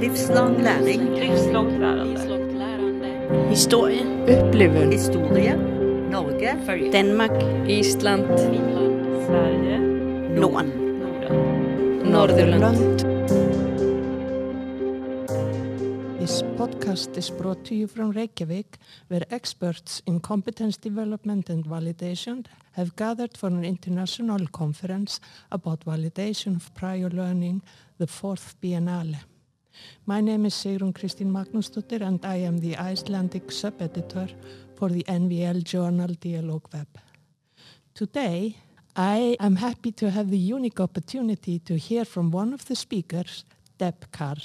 Livslang læring. Livslångt lärande. Historie. Oppleve. Historie. Norge. Följ Danmark. Island. Sverige. Norden. Norden. Norðurland. This podcast is brought to you from Reykjavik, where experts in competence development and validation have gathered for an international conference about validation of prior learning, the fourth Biennale. My name is Sigrun Kristín Magnúsdóttir and I am the Icelandic sub-editor for the NVL journal Dialogue Web. Today, I am happy to have the unique opportunity to hear from one of the speakers, Deb Carr.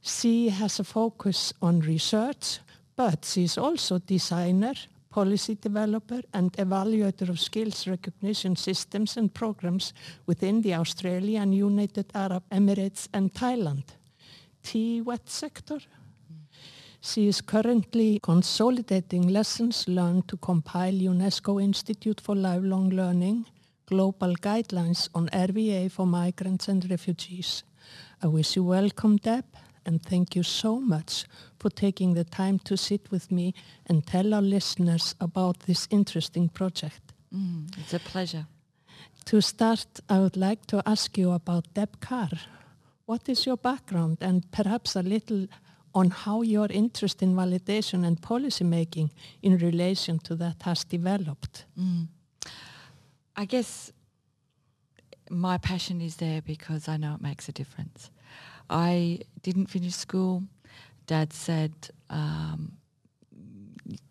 She has a focus on research, but she is also designer, policy developer and evaluator of skills recognition systems and programs within the Australian United Arab Emirates and Thailand, TVET sector. She is currently consolidating lessons learned to compile UNESCO Institute for Lifelong Learning global guidelines on RVA for migrants and refugees. I wish you welcome, Deb, and thank you so much for taking the time to sit with me and tell our listeners about this interesting project. Mm, it's a pleasure. To start, I would like to ask you about Deb Carr. What is your background and perhaps a little on how your interest in validation and policy making in relation to that has developed? Mm. I guess my passion is there because I know it makes a difference. I didn't finish school. Dad said, um,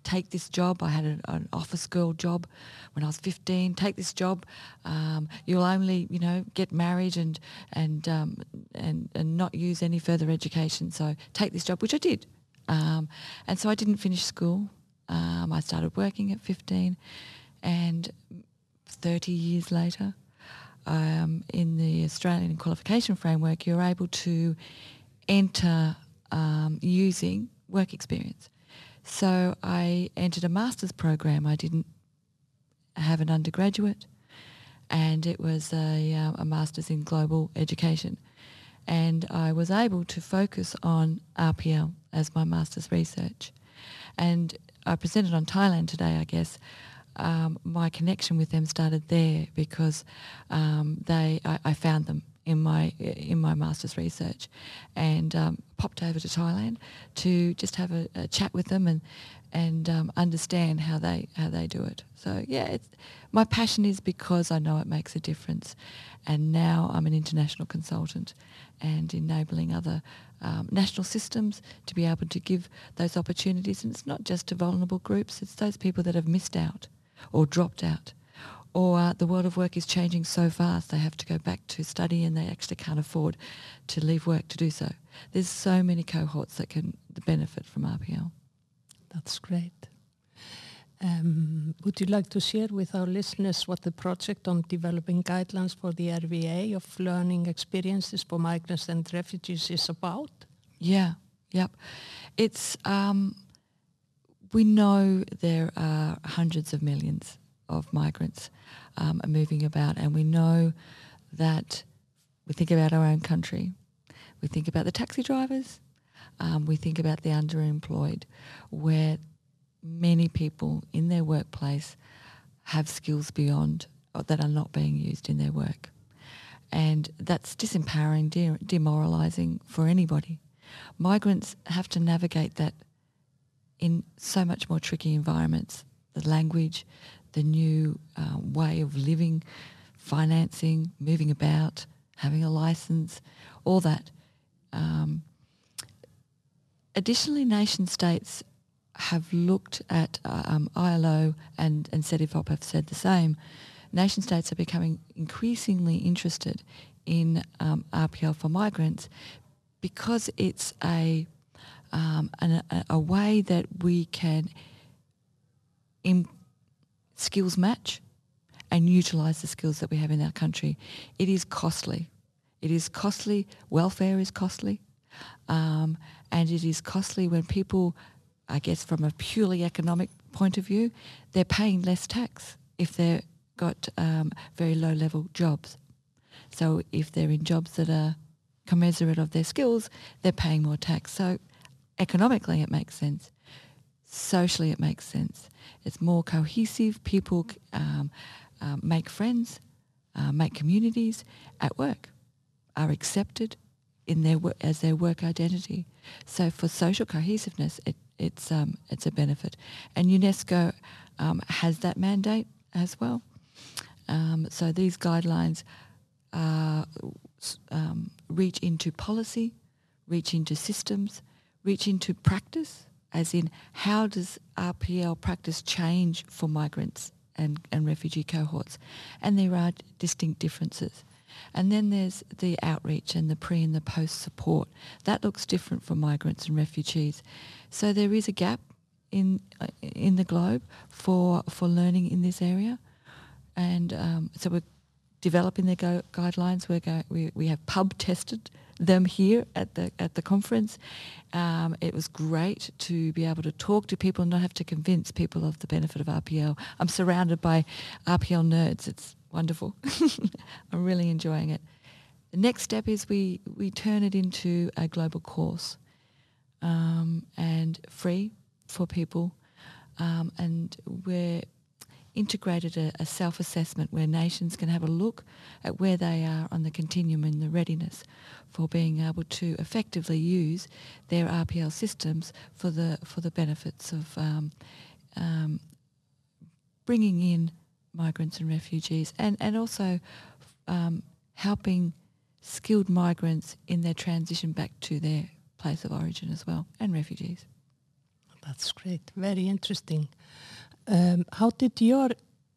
take this job. I had a, an office girl job when I was 15. Take this job. Um, you'll only, you know, get married and and um, and and not use any further education. So take this job, which I did. Um, and so I didn't finish school. Um, I started working at 15, and 30 years later, um, in the Australian qualification framework, you're able to enter um, using work experience. So I entered a master's program. I didn't have an undergraduate, and it was a, uh, a master's in global education. And I was able to focus on RPL as my master's research. And I presented on Thailand today, I guess. Um, my connection with them started there because um, they I, I, found them in my in my master's research, and um, popped over to Thailand to just have a, a chat with them and and um, understand how they how they do it. So yeah, my passion is because I know it makes a difference, and now I'm an international consultant, and enabling other um, national systems to be able to give those opportunities. And it's not just to vulnerable groups; it's those people that have missed out or dropped out. Or uh, the world of work is changing so fast they have to go back to study and they actually can't afford to leave work to do so. There's so many cohorts that can benefit from RPL. That's great. Um, would you like to share with our listeners what the project on developing guidelines for the RVA of learning experiences for migrants and refugees is about? Yeah, yep. It's um, we know there are hundreds of millions of migrants um, moving about, and we know that we think about our own country, we think about the taxi drivers, um, we think about the underemployed, where many people in their workplace have skills beyond uh, that are not being used in their work. And that's disempowering, de- demoralising for anybody. Migrants have to navigate that in so much more tricky environments. The language, the new uh, way of living, financing, moving about, having a license, all that. Um, additionally, nation states have looked at uh, um, ILO and, and Cedefop have said the same. Nation states are becoming increasingly interested in um, RPL for migrants because it's a um, an, a, a, way that we can in skills match and utilise the skills that we have in our country. It is costly. It is costly. Welfare is costly. Um, and it is costly when people, I guess from a purely economic point of view, they're paying less tax if they've got um, very low level jobs. So if they're in jobs that are commensurate of their skills, they're paying more tax. So economically it makes sense. Socially it makes sense. It's more cohesive. People um, um, make friends, uh, make communities at work, are accepted in their as their work identity. So for social cohesiveness, it, it's um, it's a benefit, and UNESCO um, has that mandate as well. Um, so these guidelines uh, um, reach into policy, reach into systems, reach into practice, as in how does RPL practice change for migrants and, and refugee cohorts? And there are distinct differences. And then there's the outreach and the pre and the post support. That looks different for migrants and refugees. So there is a gap in uh, in the globe for for learning in this area, and um, so we're developing the guidelines. We're we we have pub tested them here at the at the conference. Um, it was great to be able to talk to people and not have to convince people of the benefit of RPL. I'm surrounded by RPL nerds. It's wonderful. I'm really enjoying it. The next step is we we turn it into a global course um, and free for people. Um, and we're integrated a, a self-assessment where nations can have a look at where they are on the continuum in the readiness for being able to effectively use their RPL systems for the for the benefits of um, um, bringing in migrants and refugees and, and also um, helping skilled migrants in their transition back to their place of origin as well and refugees. That's great. Very interesting. Um, how did your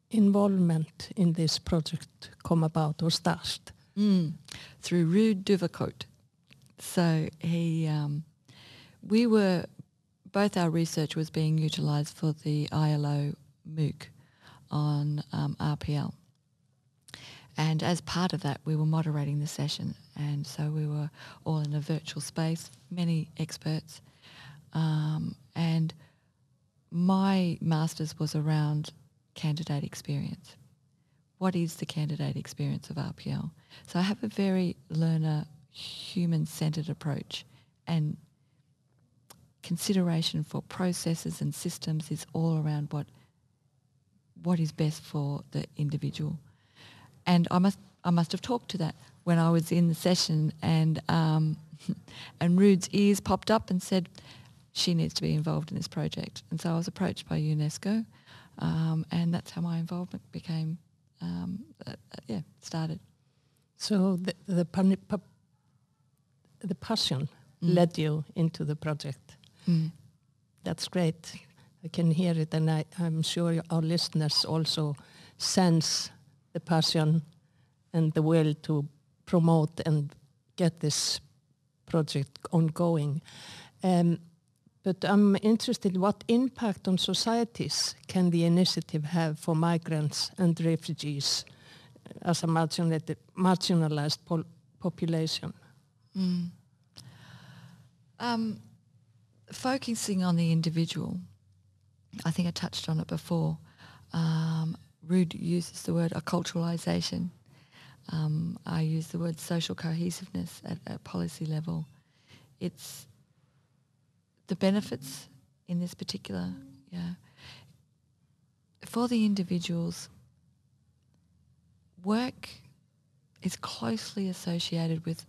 involvement in this project come about or start? Mm, through Ruud Duvekot. So he, um, we were, both our research was being utilised for the ILO MOOC on um, RPL. And as part of that, we were moderating the session. And so we were all in a virtual space, many experts. Um, and my master's was around candidate experience. What is the candidate experience of RPL? So I have a very learner, human-centered approach and consideration for processes and systems is all around what what is best for the individual. And I must I must have talked to that when I was in the session and um, and Ruud's ears popped up and said she needs to be involved in this project. And so I was approached by UNESCO um, and that's how my involvement became um, uh, uh, yeah started. So the the, the passion Mm. led you into the project. That's great. I can hear it, and I, I'm sure our listeners also sense the passion and the will to promote and get this project ongoing. Um, but I'm interested, what impact on societies can the initiative have for migrants and refugees as a marginalized, pol- population? Um, focusing on the individual, I think I touched on it before. Um, Ruud uses the word acculturalization. Um, I use the word social cohesiveness at, at policy level. It's the benefits in this particular, yeah. For the individuals, work is closely associated with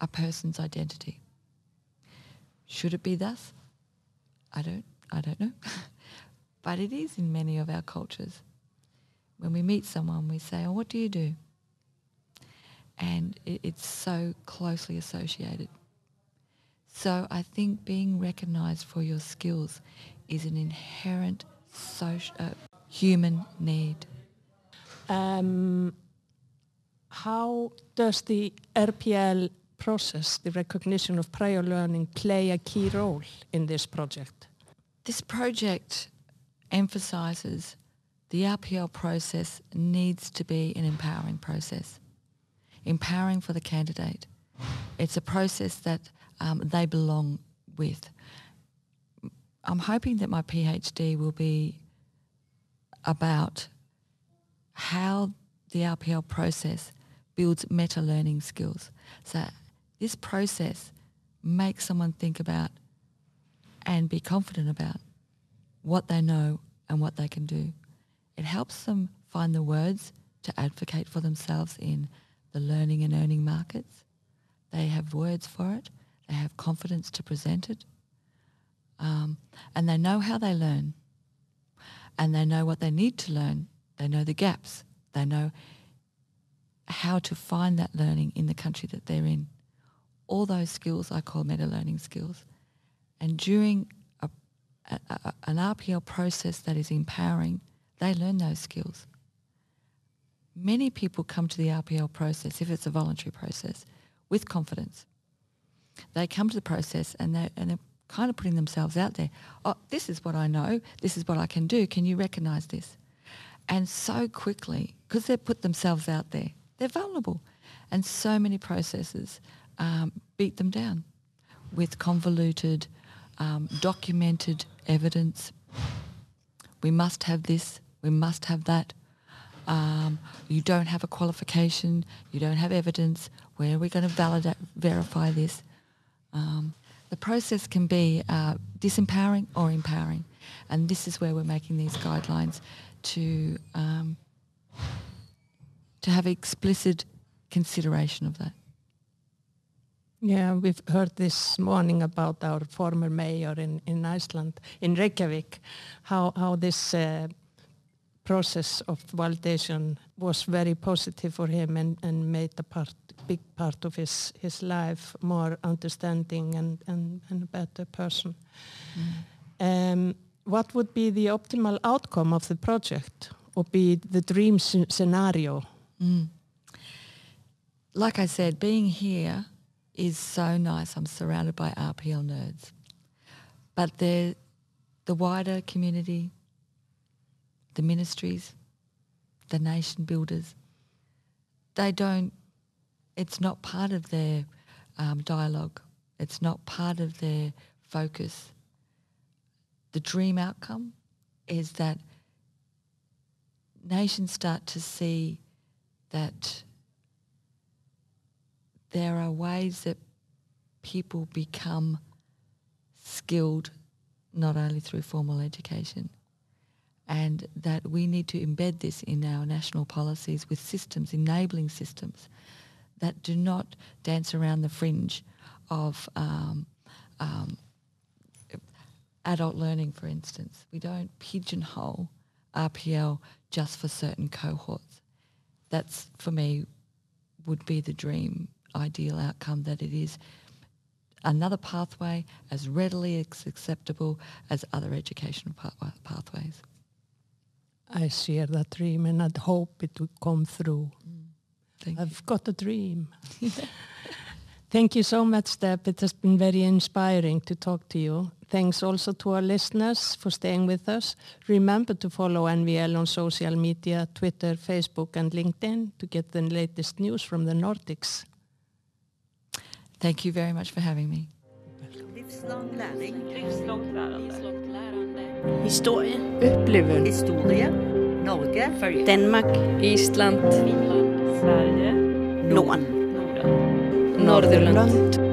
a person's identity. Should it be thus? I don't I don't know. but it is in many of our cultures. When we meet someone we say, Oh, what do you do? And it, it's so closely associated. So I think being recognised for your skills is an inherent social, uh, human need. Um, how does the RPL process, the recognition of prior learning, play a key role in this project? This project emphasises the RPL process needs to be an empowering process, empowering for the candidate. It's a process that um, they belong with. I'm hoping that my PhD will be about how the RPL process builds meta-learning skills. So this process makes someone think about and be confident about what they know and what they can do. It helps them find the words to advocate for themselves in the learning and earning markets. They have words for it. They have confidence to present it. Um, and they know how they learn. And they know what they need to learn. They know the gaps. They know how to find that learning in the country that they're in. All those skills I call meta learning skills. And during a, a, a, an RPL process that is empowering, they learn those skills. Many people come to the RPL process, if it's a voluntary process, with confidence. They come to the process and they're, and they're kind of putting themselves out there. Oh, this is what I know. This is what I can do. Can you recognise this? And so quickly, because they've put themselves out there, they're vulnerable. And so many processes um, beat them down with convoluted, um, documented evidence. We must have this, we must have that. Um, you don't have a qualification, you don't have evidence. Where are we going to validate, verify this? Um, the process can be uh, disempowering or empowering, and this is where we're making these guidelines to um, to have explicit consideration of that. Yeah, we've heard this morning about our former mayor in, in Iceland, in Reykjavik, how, how this uh, process of validation was very positive for him and, and made the part, big part of his, his life more understanding and, and, and a better person. Mm. Um, what would be the optimal outcome of the project or be the dream scenario? Mm. Like I said, being here is so nice. I'm surrounded by RPL nerds. But the wider community, the ministries, the nation builders, they don't, it's not part of their um, dialogue. It's not part of their focus. The dream outcome is that nations start to see that there are ways that people become skilled not only through formal education and that we need to embed this in our national policies with systems, enabling systems that do not dance around the fringe of um, um, adult learning, for instance. We don't pigeonhole RPL just for certain cohorts. That's, for me, would be the dream ideal outcome that it is another pathway as readily acceptable as other educational pathways. I share that dream and I hope it will come through. Mm. I've you. got a dream. Thank you so much, Deb. It has been very inspiring to talk to you. Thanks also to our listeners for staying with us. Remember to follow NVL on social media, Twitter, Facebook and LinkedIn to get the latest news from the Nordics. Thank you very much for having me. Livslång läring. Livslångt lärande. Historie. Upplevelser. Historie. Norge. Följ. Danmark. Island. Finland. Sverige. Norden. Norden. Nordirland.